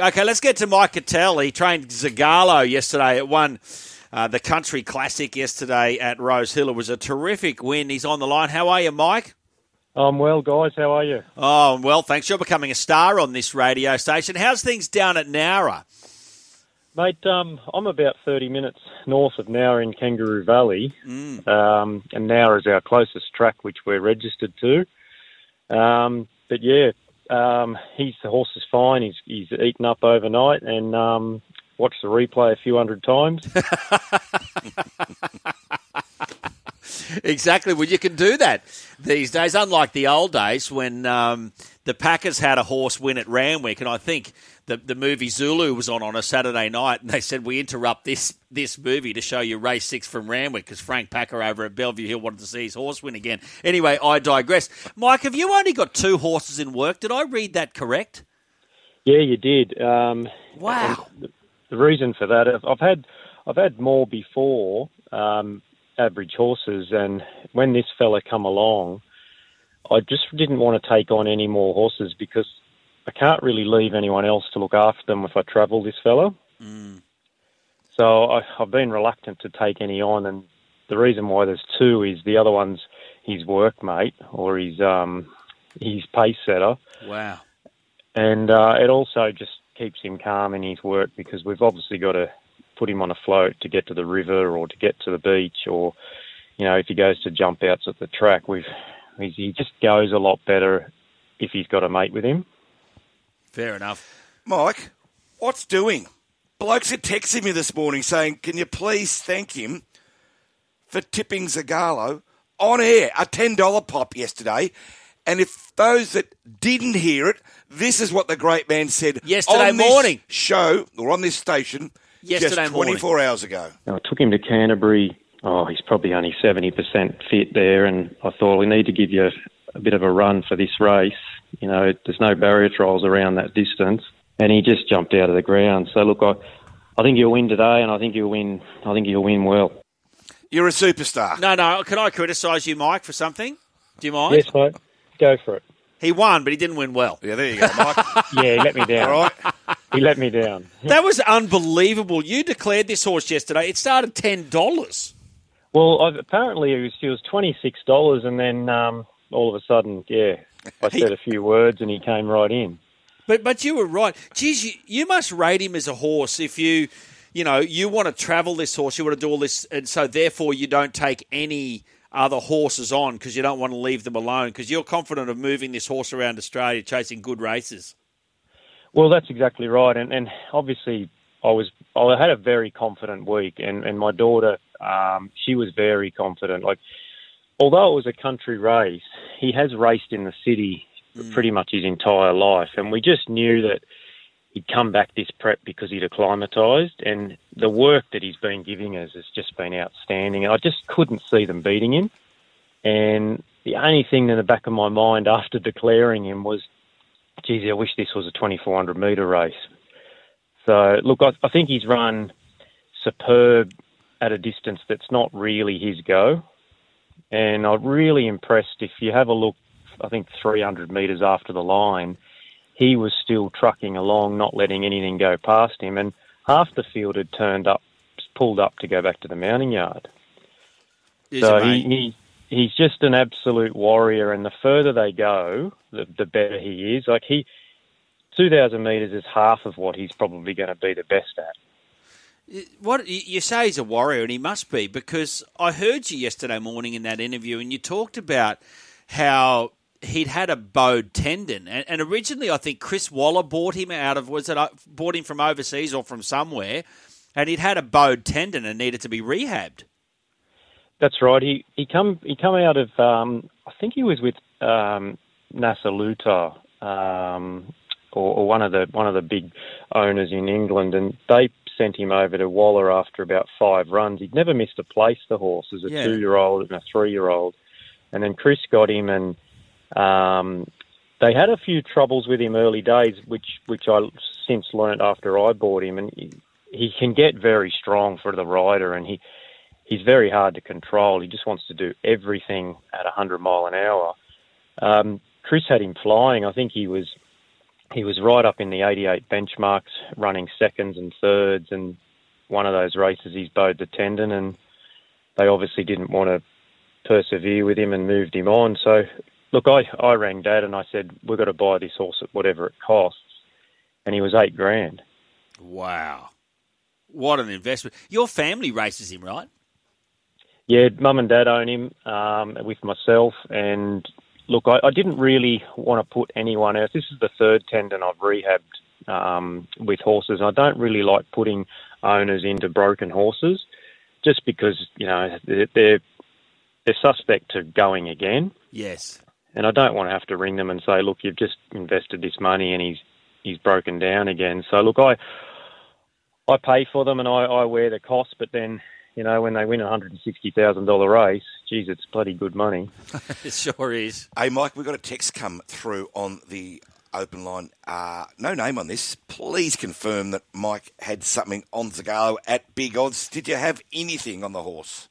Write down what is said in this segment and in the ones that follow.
Okay, let's get to Mike Cattell. He trained Zagalo yesterday at one. Uh, the Country Classic yesterday at Rosehill. It was a terrific win. He's on the line. How are you, Mike? I'm well, guys. How are you? Oh, well, thanks. You're becoming a star on this radio station. How's things down at Nowra? Mate, um, I'm about 30 minutes north of Nowra in Kangaroo Valley, Mm. um, and Nowra is our closest track, which we're registered to. Um, but yeah, um, he's the horse is fine. He's he's eaten up overnight, and um, watched the replay a few hundred times. Exactly. Well, you can do that these days, unlike the old days when um, the Packers had a horse win at Randwick, and I think the the movie Zulu was on on a Saturday night, and they said we interrupt this this movie to show you race six from Randwick because Frank Packer over at Bellevue Hill wanted to see his horse win again. Anyway, I digress. Mike, have you only got two horses in work? Did I read that correct? yeah, you did. Um, Wow. the reason for that, I've, I've had I've had more before um, average horses, and when this fella come along, I just didn't want to take on any more horses because I can't really leave anyone else to look after them if I travel this fella. So I, I've been reluctant to take any on, and the reason why there's two is the other one's his workmate or his um, his pace setter Wow. and uh, it also just keeps him calm in his work because we've obviously got to put him on a float to get to the river or to get to the beach or you know if he goes to jump outs at the track we've he just goes a lot better if he's got a mate with him Fair enough. Mike, what's doing? Blokes are texting me this morning saying, can you please thank him for tipping Zagalo on air, a $10 pop yesterday. And if those that didn't hear it, this is what the great man said Yesterday on this morning. show or on this station Yesterday just 24 hours ago. Now, I took him to Canterbury oh he's probably only 70% fit there and I thought we need to give you a, a bit of a run for this race you know there's no barrier trials around that distance and he just jumped out of the ground so look I I think he'll win today and I think he'll win I think he'll win well You're a superstar. No, no. Can I criticise you, Mike, for something? Do you mind? Yes, mate. Go for it. He won, but he didn't win well. Yeah, there you go, Mike. Yeah, he let me down. All right. He let me down. That was unbelievable. You declared this horse yesterday. It started ten dollars. Well, I've, apparently it was, it was twenty six dollars, and then um, all of a sudden, yeah, I said a few words, and he came right in. But but you were right. Geez, you, you must rate him as a horse if you you know you want to travel this horse, you want to do all this, and so therefore you don't take any other horses on because you don't want to leave them alone because you're confident of moving this horse around Australia, chasing good races. Well, that's exactly right, and and obviously I was I had a very confident week, and and my daughter, um, she was very confident. Like, although it was a country race, he has raced in the city mm. pretty much his entire life, and we just knew that he'd come back this prep because he'd acclimatised, and the work that he's been giving us has just been outstanding. I just couldn't see them beating him. And the only thing in the back of my mind after declaring him was, geez, I wish this was a 2400 metre race. So, look, I, I think he's run superb at a distance that's not really his go. And I'm really impressed if you have a look, I think 300 metres after the line, he was still trucking along, not letting anything go past him. And half the field had turned up, pulled up to go back to the mounting yard. Is So he, he he's just an absolute warrior, and the further they go, the, the better he is. Like he, two thousand meters is half of what he's probably going to be the best at. What you- say he's a warrior, and he must be because I heard you yesterday morning in that interview, and you talked about how he'd had a bowed tendon, and, and originally I think Chris Waller bought him out of was it uh, bought him from overseas or from somewhere, and he'd had a bowed tendon and needed to be rehabbed. That's right. He he come he come out of um, I think he was with um, NASA Lutar um, or one of the one of the big owners in England, and they sent him over to Waller after about five runs. He'd never missed a place. The horse as a Yeah. two year old and a three year old, and then Chris got him, and um, they had a few troubles with him early days, which which I since learnt after I bought him, and he, he can get very strong for the rider, and he he's very hard to control. He just wants to do everything at 100 mile an hour. Um, Chris had him flying. I think he was he was right up in the 88 benchmarks, running seconds and thirds. And one of those races, he's bowed the tendon, and they obviously didn't want to persevere with him and moved him on. So, look, I, I rang Dad and I said, we've got to buy this horse at whatever it costs. And he was eight grand. Wow. What an investment. Your family races him, right? Yeah, mum and dad own him um, with myself. And look, I, I, didn't really want to put anyone else. This is the third tendon I've rehabbed um, with horses. I don't really like putting owners into broken horses just because, you know, they're, they're, they're suspect to going again. Yes. And I don't want to have to ring them and say, look, you've just invested this money and he's he's broken down again. So look, I I pay for them and I, I wear the cost, but then you know when they win a hundred and sixty thousand dollar race, geez, it's bloody good money. it sure is. Hey, Mike, we've got a text come through on the open line. Uh, no name on this. Please confirm that Mike had something on Zagalo at big odds. Did you have anything on the horse?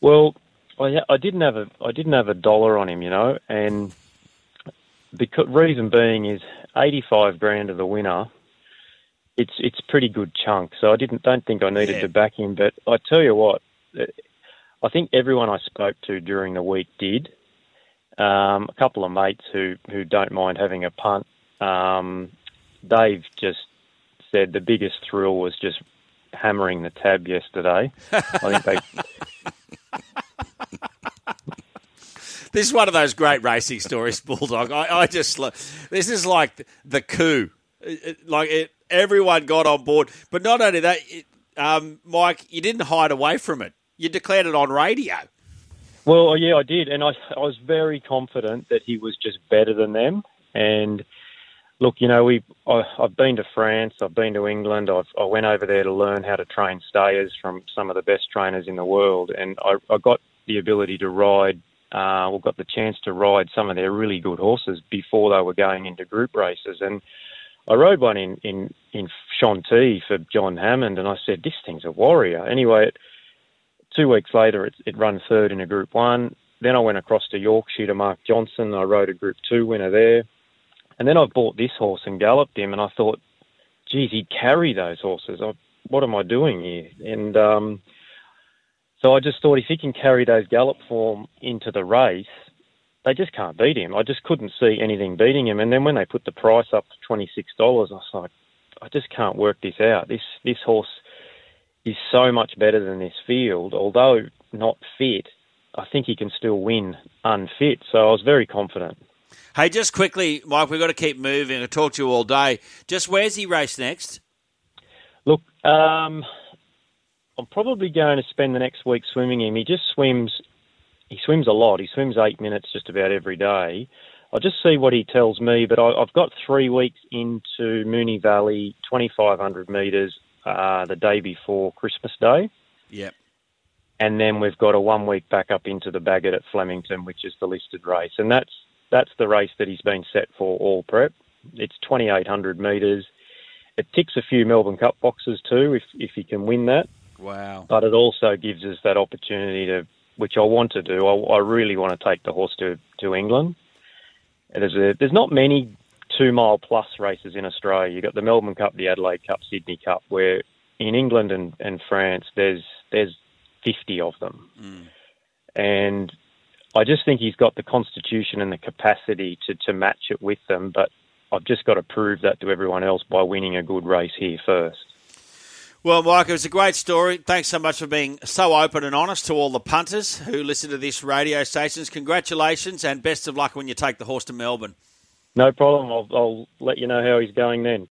Well, I, I didn't have a I didn't have a dollar on him, you know, and the reason being is eighty five grand of the winner it's it's pretty good chunk. So I didn't don't think I needed yeah. to back him. But I tell you what, I think everyone I spoke to during the week did. Um, a couple of mates who who don't mind having a punt. Um, they've just said the biggest thrill was just hammering the tab yesterday. I think they. this is one of those great racing stories, Bulldog. I, I just this is like the coup. like it, everyone got on board. But not only that, it, um, Mike, you didn't hide away from it. You declared it on radio. Well, yeah, I did, and I, I was very confident that he was just better than them. And look, you know, we I, have been to France, I've been to England, I've, I went over there to learn how to train stayers from some of the best trainers in the world, and I, I got the ability to ride. Uh, got the chance to ride some of their really good horses before they were going into group races, and I rode one in in in Chantilly for John Hammond, and I said this thing's a warrior. Anyway, it, two weeks later, it, it ran third in a Group One. Then I went across to Yorkshire to Mark Johnston. I rode a Group Two winner there, and then I bought this horse and galloped him, and I thought, geez, he'd carry those horses. I, what am I doing here? And um, so I just thought if he can carry those gallop form into the race, they just can't beat him. I just couldn't see anything beating him. And then when they put the price up to twenty six dollars, I was like, I just can't work this out. This this horse is so much better than this field. Although not fit, I think he can still win unfit. So I was very confident. Hey, just quickly, Mike, we've got to keep moving. I talked to you all day. Just where's he race next? Look, um, I'm probably going to spend the next week swimming him. He just swims he swims a lot. He swims eight minutes just about every day. I'll just see what he tells me, but I, have got three weeks into Moonee Valley, 2,500 metres, uh, the day before Christmas Day. Yep. And then we've got a one week back up into the Bagot at Flemington, which is the listed race, and that's that's the race that he's been set for all prep. It's 2,800 metres. It ticks a few Melbourne Cup boxes too, if if he can win that. Wow! But it also gives us that opportunity to which I want to do. I, I really want to take the horse to, to England. There's a, there's not many two mile plus races in Australia. You've got the Melbourne Cup, the Adelaide Cup, Sydney Cup, where in England and, and France there's there's 50 of them. Mm. And I just think he's got the constitution and the capacity to, to match it with them, but I've just got to prove that to everyone else by winning a good race here first. Well, Mike, it was a great story. Thanks so much for being so open and honest to all the punters who listen to this radio stations. Congratulations and best of luck when you take the horse to Melbourne. No problem. I'll, I'll let you know how he's going then.